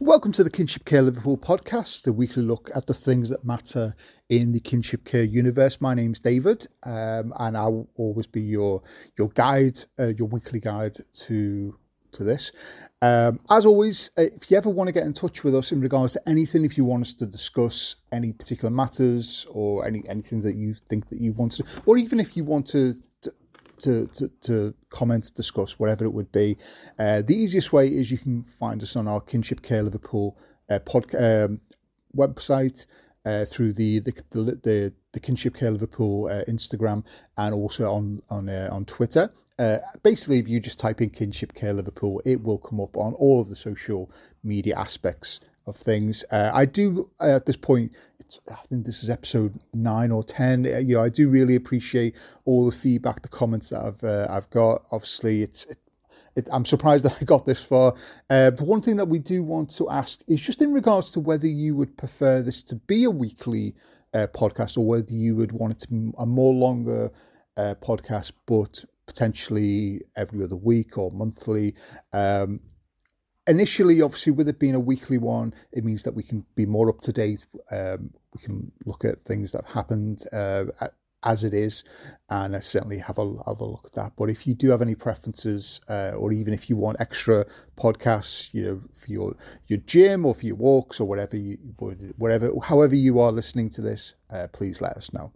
Welcome to the Kinship Care Liverpool podcast, a weekly look at the things that matter in the kinship care universe. My name's David, um, and I'll always be your your guide, uh, your weekly guide to to this. Um, as always, uh, if you ever want to get in touch with us in regards to anything, if you want us to discuss any particular matters or any anything that you think that you want to, or even if you want to to, to, to comment, discuss, whatever it would be. Uh, the easiest way is you can find us on our Kinship Care Liverpool uh, um, website. Uh, through the the, the the, the Kinship Care Liverpool uh, Instagram and also on on uh, on Twitter. Uh, basically, if you just type in Kinship Care Liverpool, it will come up on all of the social media aspects of things. Uh, I do uh, at this point. I think this is episode nine or ten. Uh, you know, I do really appreciate all the feedback, the comments that I've uh, I've got. Obviously, it's. It, it, I'm surprised that I got this far. Uh, but one thing that we do want to ask is just in regards to whether you would prefer this to be a weekly uh, podcast or whether you would want it to be a more longer podcast, but potentially every other week or monthly. Um, initially, obviously, with it being a weekly one, it means that we can be more up to date. Um, we can look at things that have happened uh, as it is, and I certainly have a have a look at that. But if you do have any preferences, uh, or even if you want extra podcasts, you know, for your your gym or for your walks or whatever you whatever however you are listening to this, uh, please let us know.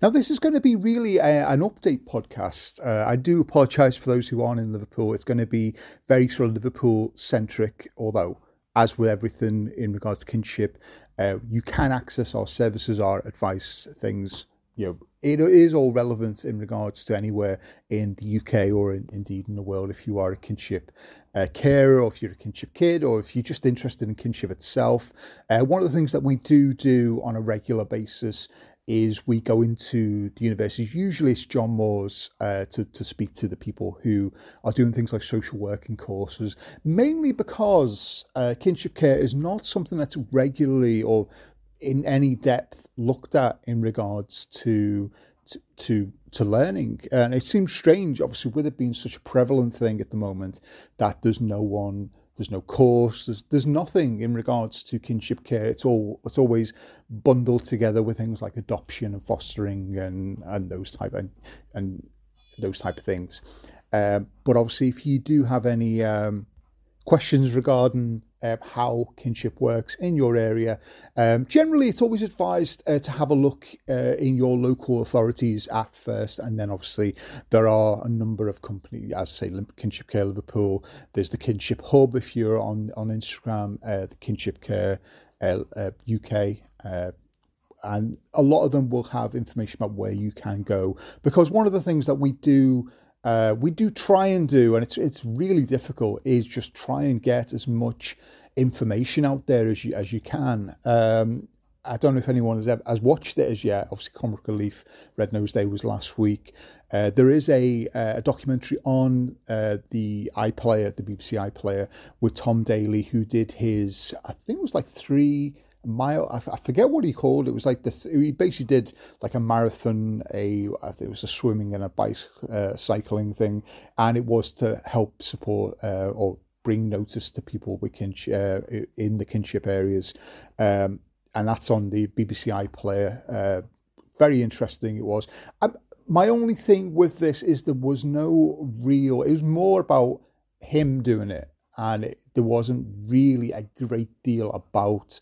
Now, this is going to be really a, an update podcast. Uh, I do apologise for those who aren't in Liverpool. It's going to be very sort of Liverpool centric, although, as with everything in regards to kinship, uh, you can access our services, our advice, things. You know, it is all relevant in regards to anywhere in the UK or in, indeed in the world. If you are a kinship uh, carer, or if you're a kinship kid, or if you're just interested in kinship itself, uh, one of the things that we do do on a regular basis is we go into the universities. Usually it's John Moores uh, to, to speak to the people who are doing things like social working courses, mainly because uh, kinship care is not something that's regularly or in any depth looked at in regards to to, to to learning. And it seems strange, obviously, with it being such a prevalent thing at the moment, that there's no one there's no course. There's there's nothing in regards to kinship care. It's all it's always bundled together with things like adoption and fostering and and those type and and those type of things. Um, but obviously, if you do have any um, questions regarding uh, how kinship works in your area. Um, generally, it's always advised uh, to have a look uh, in your local authorities at first, and then obviously there are a number of companies, as say Kinship Care Liverpool. There's the Kinship Hub if you're on on Instagram, uh, the Kinship Care UK. Uh, and a lot of them will have information about where you can go because one of the things that we do uh, we do try and do, and it's it's really difficult, is just try and get as much information out there as you as you can. Um, I don't know if anyone has ever, has watched it as yet. Obviously, Comic Relief Red Nose Day was last week. Uh, there is a, uh, a documentary on uh, the iPlayer, the BBC iPlayer, with Tom Daley, who did his, I think it was like three mile. I, forget what he called. It was like this. He basically did like a marathon, a I think it was a swimming and a bike uh, cycling thing, and it was to help support uh, or bring notice to people we can uh, in the kinship areas, um, and that's on the BBC iPlayer. Uh, very interesting it was. Um, my only thing with this is there was no real. It was more about him doing it, and it, there wasn't really a great deal about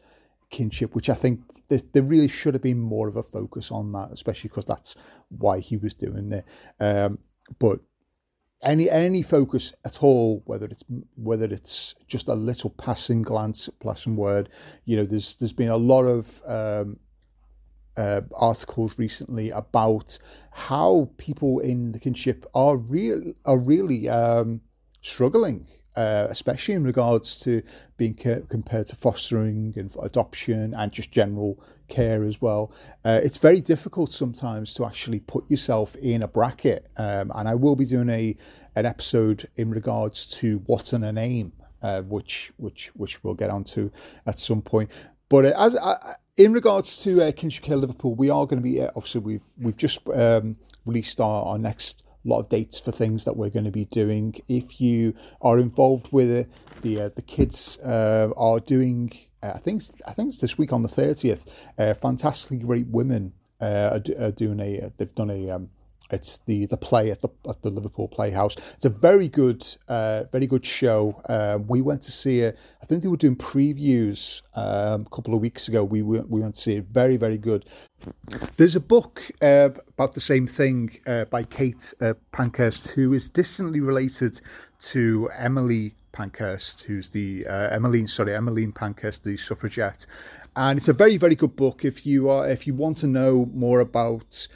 kinship, which I think there, there, really should have been more of a focus on that, especially because that's why he was doing it. Um, but any any focus at all, whether it's whether it's just a little passing glance, passing word, you know, there's there's been a lot of um, uh, articles recently about how people in the kinship are real are really um, struggling uh, especially in regards to being ca- compared to fostering and adoption and just general care as well. Uh, it's very difficult sometimes to actually put yourself in a bracket, um, and I will be doing a an episode in regards to what's in a name, uh, which which which we'll get onto at some point. But uh, as uh, in regards to uh, Kinship Care Liverpool, we are going to be obviously we've we've just um, released our, our next a lot of dates for things that we're going to be doing. If you are involved with it, the uh, the kids uh, are doing. Uh, I think I think it's this week on the thirtieth. Uh, fantastically great women uh, are, are, doing a. They've done a. Um, it's the the play at the at the Liverpool Playhouse. It's a very good, uh, very good show. Uh, we went to see it. I think they were doing previews um, a couple of weeks ago. We went, we went to see it. Very very good. There's a book uh, about the same thing uh, by Kate uh, Pankhurst, who is distantly related to Emily Pankhurst, who's the uh, Emmeline, sorry, Emmeline Pankhurst, the suffragette, and it's a very very good book if you are if you want to know more about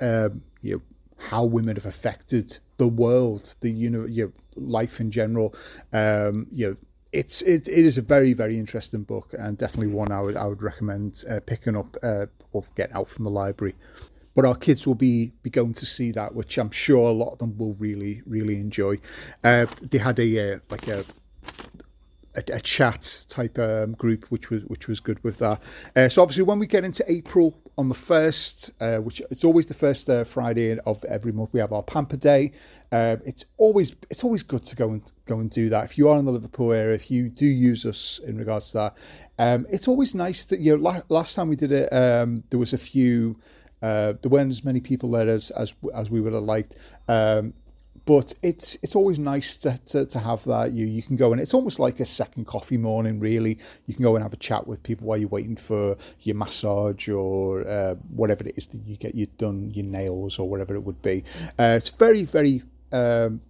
um, you know how women have affected the world, the you know, your life in general. Um, you know, it's it, it is a very very interesting book and definitely one I would I would recommend uh, picking up uh, or getting out from the library. But our kids will be be going to see that, which I'm sure a lot of them will really really enjoy. Uh, they had a uh, like a a, a, chat type um, group, which was which was good with that. Uh, so obviously, when we get into April on the first, uh, which it's always the first uh, Friday of every month, we have our Pamper Day. Um, it's always it's always good to go and go and do that. If you are in the Liverpool area, if you do use us in regards to that, um, it's always nice that you know. last time we did it, um, there was a few. Uh, there weren't as many people there as as, as we would have liked. But it's it's always nice to, to, to, have that. You you can go and it's almost like a second coffee morning. Really, you can go and have a chat with people while you're waiting for your massage or uh, whatever it is that you get you done your nails or whatever it would be. Uh, it's very very. Um,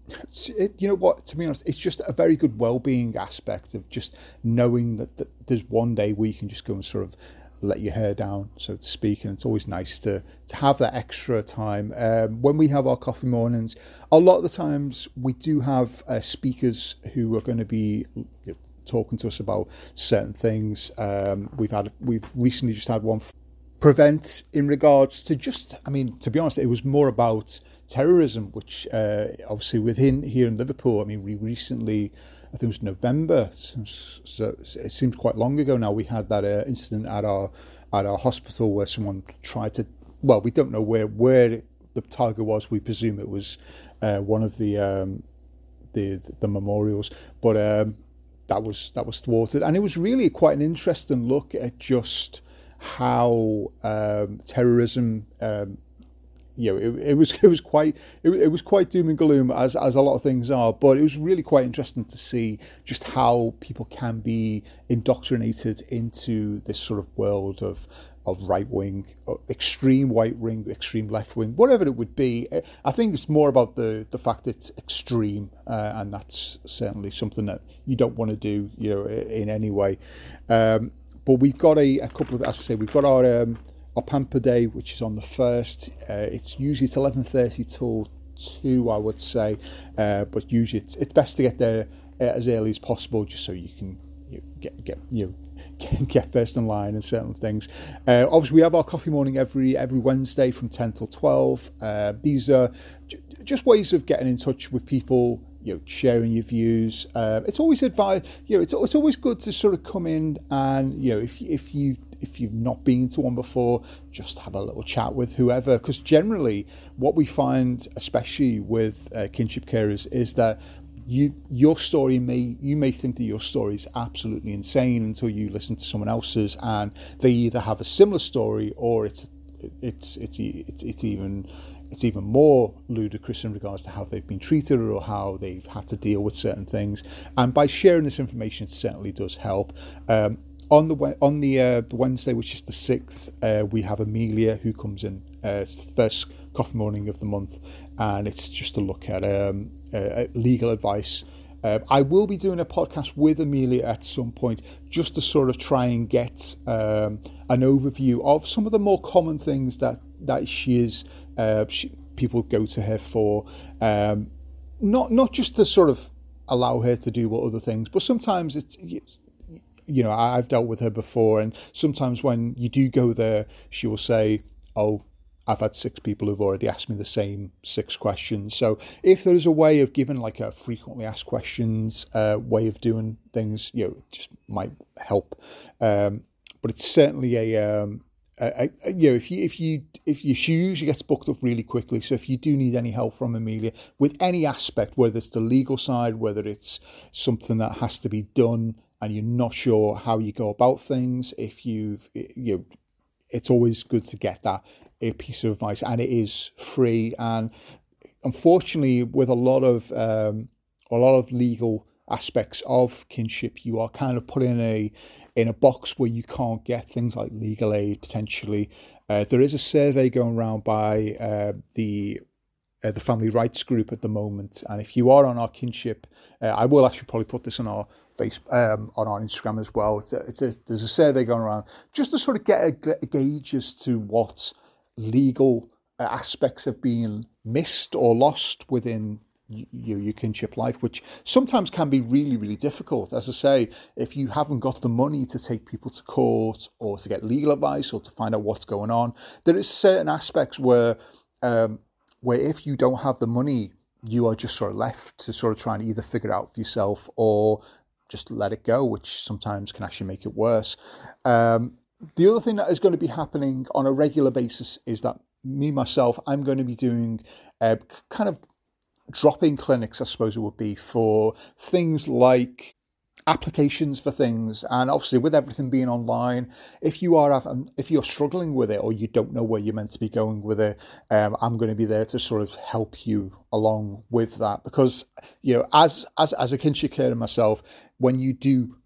it, you know what? To be honest, it's just a very good well-being aspect of just knowing that, that there's one day where you can just go and sort of let your hair down, so to speak. And it's always nice to to have that extra time. Um, when we have our coffee mornings, a lot of the times we do have uh, speakers who are going to be talking to us about certain things. Um, we've had we've recently just had one prevent in regards to just I mean to be honest, it was more about terrorism, which uh, obviously within here in Liverpool. I mean, we recently I think it was November, so it seems quite long ago now. We had that uh, incident at our at our hospital where someone tried to. Well, we don't know where where the target was. We presume it was uh, one of the um, the the memorials, but um, that was that was thwarted, and it was really quite an interesting look at just how um, terrorism um, you know, it, it, was it was quite it, it, was quite doom and gloom as as a lot of things are, but it was really quite interesting to see just how people can be indoctrinated into this sort of world of of right wing, extreme right wing, extreme left wing, whatever it would be. I think it's more about the the fact it's extreme, uh, and that's certainly something that you don't want to do, you know, in any way. Um, but we've got a, a couple of, as I say, we've got our um, Pamper Day, which is on the first. Uh, it's usually it's eleven thirty till two, I would say, uh, but usually it's, it's best to get there uh, as early as possible, just so you can you get get you. Know, get first in line and certain things. Uh, obviously, we have our coffee morning every every Wednesday from ten till twelve. Uh, these are j- just ways of getting in touch with people you know, sharing your views. Uh, it's always advice. You know, it's it's always good to sort of come in and you know, if if you if you've not been to one before, just have a little chat with whoever. Because generally, what we find, especially with uh, kinship carers, is that you your story may you may think that your story is absolutely insane until you listen to someone else's, and they either have a similar story or it's it's it's it's, it's even it's even more ludicrous in regards to how they've been treated or how they've had to deal with certain things. And by sharing this information, it certainly does help. Um, on the on the, uh, Wednesday, which is the sixth, uh, we have Amelia who comes in. Uh, it's the first coffee morning of the month, and it's just to look at um, uh, legal advice. Uh, I will be doing a podcast with Amelia at some point, just to sort of try and get um, an overview of some of the more common things that that she is uh, she, people go to her for. Um, not not just to sort of allow her to do what other things, but sometimes it's you know I've dealt with her before, and sometimes when you do go there, she will say, "Oh." I've had six people who've already asked me the same six questions. So if there is a way of giving like a frequently asked questions uh, way of doing things, you know, just might help. Um, but it's certainly a um, uh, you know, if you if you if your shoe usually gets booked up really quickly, so if you do need any help from Amelia with any aspect, whether it's the legal side, whether it's something that has to be done, and you're not sure how you go about things, if you've you, it's always good to get that a piece of advice, and it is free. And unfortunately, with a lot of um, a lot of legal aspects of kinship, you are kind of put in a in a box where you can't get things like legal aid potentially. Uh, there is a survey going around by uh, the uh, the family rights group at the moment, and if you are on our kinship, uh, I will actually probably put this on our face um, on our Instagram as well. It's a, it's a, there's a survey going around just to sort of get a, a gauge as to what legal aspects have been missed or lost within your, your kinship life, which sometimes can be really, really difficult. As I say, if you haven't got the money to take people to court or to get legal advice or to find out what's going on, there is certain aspects where, um, where if you don't have the money, you are just sort of left to sort of try and either figure out for yourself or just let it go, which sometimes can actually make it worse. Um, the other thing that is going to be happening on a regular basis is that me myself, I'm going to be doing uh, kind of drop-in clinics, I suppose it would be for things like applications for things. And obviously with everything being online if you are if you're struggling with it or you don't know where you're meant to be going with it um, i'm going to be there to sort of help you along with that. Because you know as as as a kinship carer myself when you do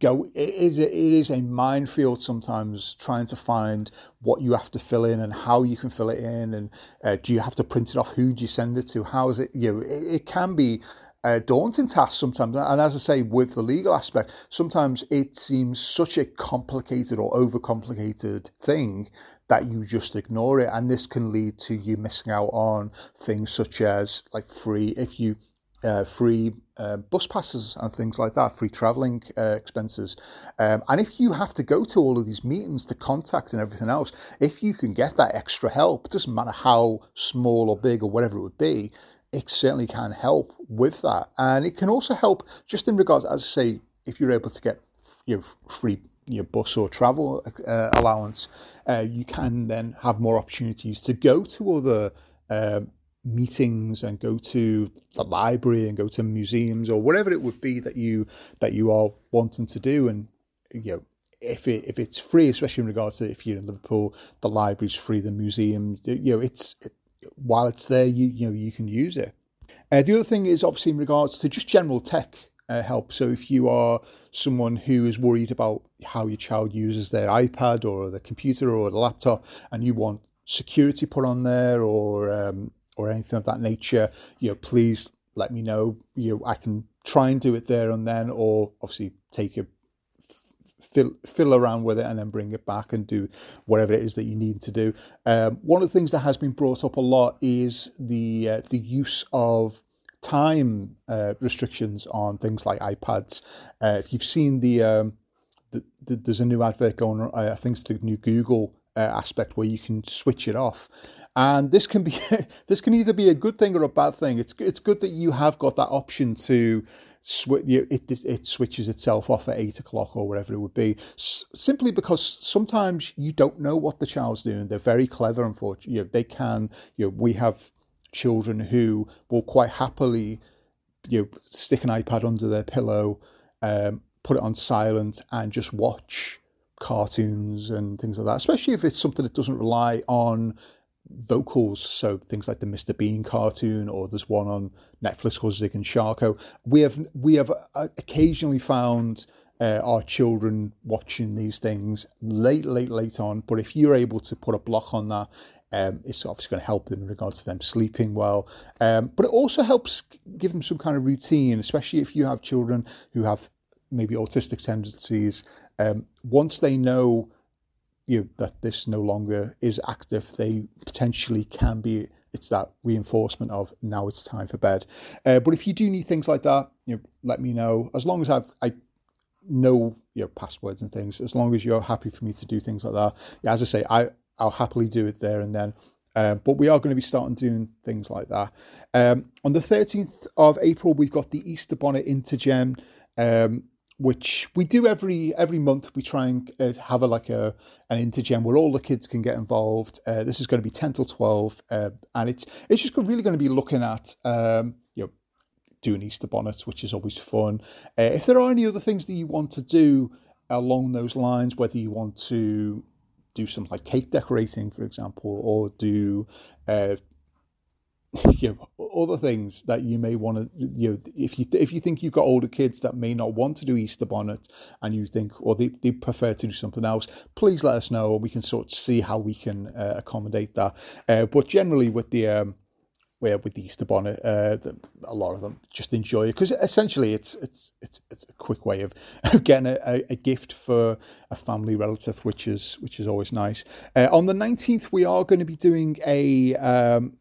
go it is it is a minefield sometimes trying to find what you have to fill in and how you can fill it in and uh, do you have to print it off? Who do you send it to? How is it you know it, it can be a daunting task sometimes and as i say with the legal aspect sometimes it seems such a complicated or overcomplicated thing that you just ignore it and this can lead to you missing out on things such as like free if you uh, free uh, bus passes and things like that, free travelling uh, expenses. Um, and if you have to go to all of these meetings to contact and everything else, if you can get that extra help, it doesn't matter how small or big or whatever it would be, it certainly can help with that. And it can also help just in regards, as I say, if you're able to get your free your bus or travel uh, allowance, uh, you can then have more opportunities to go to other um, meetings and go to the library and go to museums or whatever it would be that you that you are wanting to do and you know if it if it's free especially in regards to if you're in Liverpool the library's free the museum you know it's it, while it's there you you know you can use it uh, the other thing is obviously in regards to just general tech uh, help so if you are someone who is worried about how your child uses their iPad or the computer or the laptop and you want security put on there or um, or anything of that nature, you know, please let me know. You know, I can try and do it there and then, or obviously take a fill fill around with it and then bring it back and do whatever it is that you need to do. Um, one of the things that has been brought up a lot is the uh, the use of time uh, restrictions on things like iPads. Uh, if you've seen the, um, the, the, there's a new advert going on, I think it's the new Google uh, aspect where you can switch it off and this can be this can either be a good thing or a bad thing. It's it's good that you have got that option to switch. It, it switches itself off at eight o'clock or whatever it would be, S- simply because sometimes you don't know what the child's doing. They're very clever, unfortunately. You know, they can. You know, we have children who will quite happily, you know, stick an iPad under their pillow, um, put it on silent, and just watch cartoons and things like that. Especially if it's something that doesn't rely on vocals, so things like the Mr. Bean cartoon, or there's one on Netflix called Zig and Sharko. We have we have uh, occasionally found uh, our children watching these things late, late, late on. But if you're able to put a block on that, um, it's obviously going to help them in regards to them sleeping well. Um, but it also helps give them some kind of routine, especially if you have children who have maybe autistic tendencies. Um, once they know you know, that this no longer is active, they potentially can be. It's that reinforcement of now it's time for bed. Uh, but if you do need things like that, you know, let me know. As long as I've I know your passwords and things, as long as you're happy for me to do things like that. Yeah, as I say, I I'll happily do it there and then. Uh, but we are going to be starting doing things like that. Um, on the 13th of April, we've got the Easter Bonnet Intergen. Um, which we do every every month. We try and uh, have a like a an intergen where all the kids can get involved. Uh, this is going to be ten till twelve, uh, and it's it's just really going to be looking at um, you know doing Easter bonnets, which is always fun. Uh, if there are any other things that you want to do along those lines, whether you want to do some like cake decorating, for example, or do uh, you know, other things that you may want to you know if you if you think you've got older kids that may not want to do Easter bonnet and you think or they, they prefer to do something else please let us know we can sort of see how we can uh, accommodate that uh, but generally with the um where with the Easter bonnet, uh, the, a lot of them just enjoy it because essentially it's it's it's it's a quick way of getting a, a, gift for a family relative, which is which is always nice. Uh, on the nineteenth, we are going to be doing a um,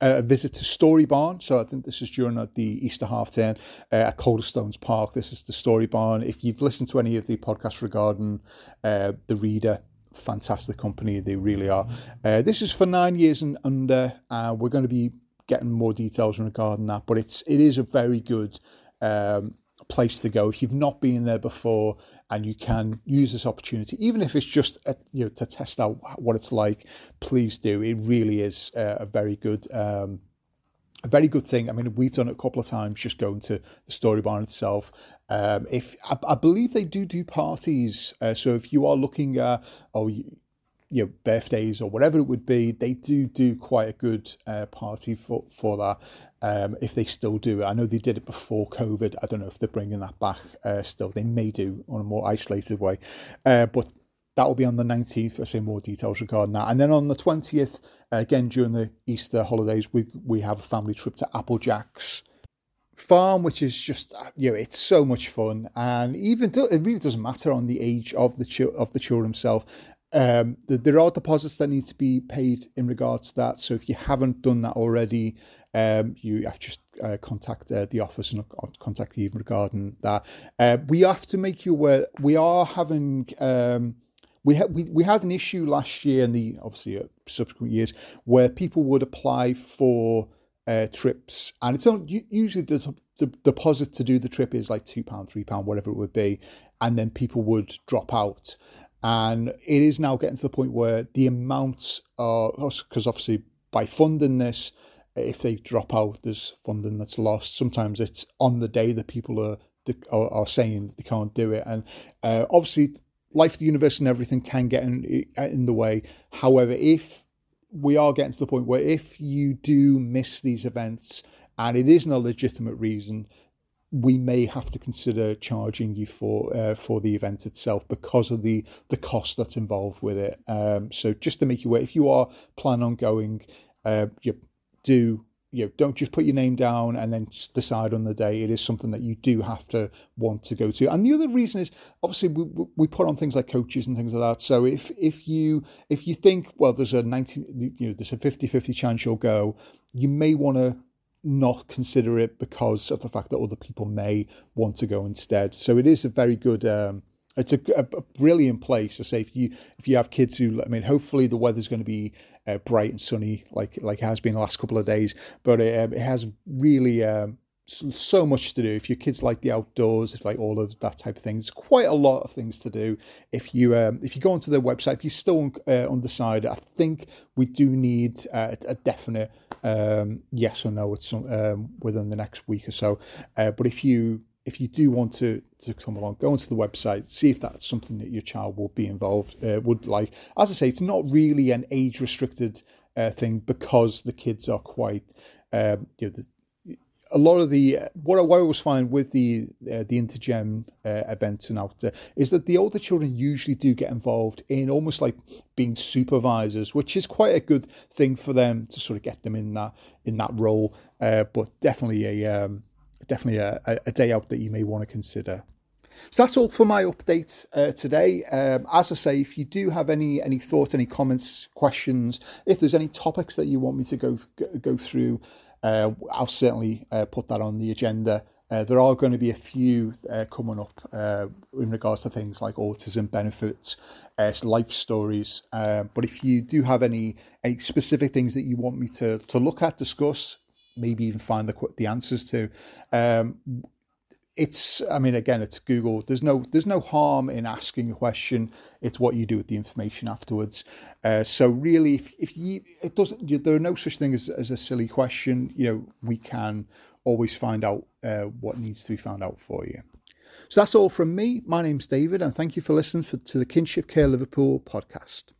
a visit to Story Barn. So I think this is during the Easter half term uh, at Calderstones Park. This is the Story Barn. If you've listened to any of the podcasts regarding uh, the reader, fantastic company they really are. Uh, this is for nine years and under. We're going to be getting more details regarding that, but it's it is a very good um, place to go if you've not been there before and you can use this opportunity even if it's just a, you know to test out what it's like please do it really is a very good um, a very good thing. I mean, we've done it a couple of times, just going to the story barn itself. Um, if I, I, believe they do do parties, uh, so if you are looking at, oh, you know birthdays or whatever it would be, they do do quite a good uh, party for for that. Um, if they still do it, I know they did it before COVID. I don't know if they're bringing that back uh, still. They may do on a more isolated way, uh, but that will be on the 19th. I'll say more details regarding that, and then on the 20th, again during the Easter holidays, we we have a family trip to Applejack's farm, which is just you know it's so much fun, and even it really doesn't matter on the age of the of the children himself. Um, there are deposits that need to be paid in regards to that. So if you haven't done that already, um, you have to just uh, contact uh, the office and contact even regarding that. Uh, we have to make you aware we are having. Um, we, ha- we we had an issue last year and the obviously uh, subsequent years where people would apply for uh, trips and it's on, usually the, the deposit to do the trip is like two pound, three pound, whatever it would be, and then people would drop out. And it is now getting to the point where the amounts amount, because obviously by funding this, if they drop out, there's funding that's lost. Sometimes it's on the day that people are are, are saying they can't do it, and uh, obviously life, the universe, and everything can get in, in the way. However, if we are getting to the point where if you do miss these events and it isn't a legitimate reason, we may have to consider charging you for uh, for the event itself because of the the cost that's involved with it. Um, so just to make you aware, if you are planning on going, uh, you do you know, don't just put your name down and then decide on the day. It is something that you do have to want to go to. And the other reason is obviously we, we put on things like coaches and things like that. So if if you if you think well there's a 19 you know there's a 50-50 chance you'll go, you may want to not consider it because of the fact that other people may want to go instead. So it is a very good. Um, it's a, a, brilliant place to say if you if you have kids who I mean hopefully the weather's going to be uh, bright and sunny like like has been the last couple of days but it, um, it has really um, so much to do. If your kids like the outdoors if like all of that type of thing there's quite a lot of things to do. If you um, if you go onto their website if you're still uh, undecided i think we do need uh, a definite um, yes or no it's um, within the next week or so. Uh, but if you if you do want to to come along go onto the website see if that's something that your child will be involved uh, would like. As i say it's not really an age restricted uh, thing because the kids are quite um, you know the, a lot of the what I, what I always find with the uh, the intergen uh, events and out there is that the older children usually do get involved in almost like being supervisors, which is quite a good thing for them to sort of get them in that in that role. Uh, but definitely a um, definitely a, a day out that you may want to consider. So that's all for my update uh, today. Um, as I say, if you do have any any thoughts, any comments, questions, if there's any topics that you want me to go go through, uh, I'll certainly uh, put that on the agenda. Uh, there are going to be a few uh, coming up uh, in regards to things like autism benefits, uh, life stories. but if you do have any, any specific things that you want me to, to look at, discuss, maybe even find the, the answers to, um, it's I mean again it's Google. There's no there's no harm in asking a question. It's what you do with the information afterwards. Uh, so really, if, if you it doesn't there are no such thing as, as a silly question. You know we can always find out uh, what needs to be found out for you. So that's all from me. My name's David, and thank you for listening for, to the Kinship Care Liverpool podcast.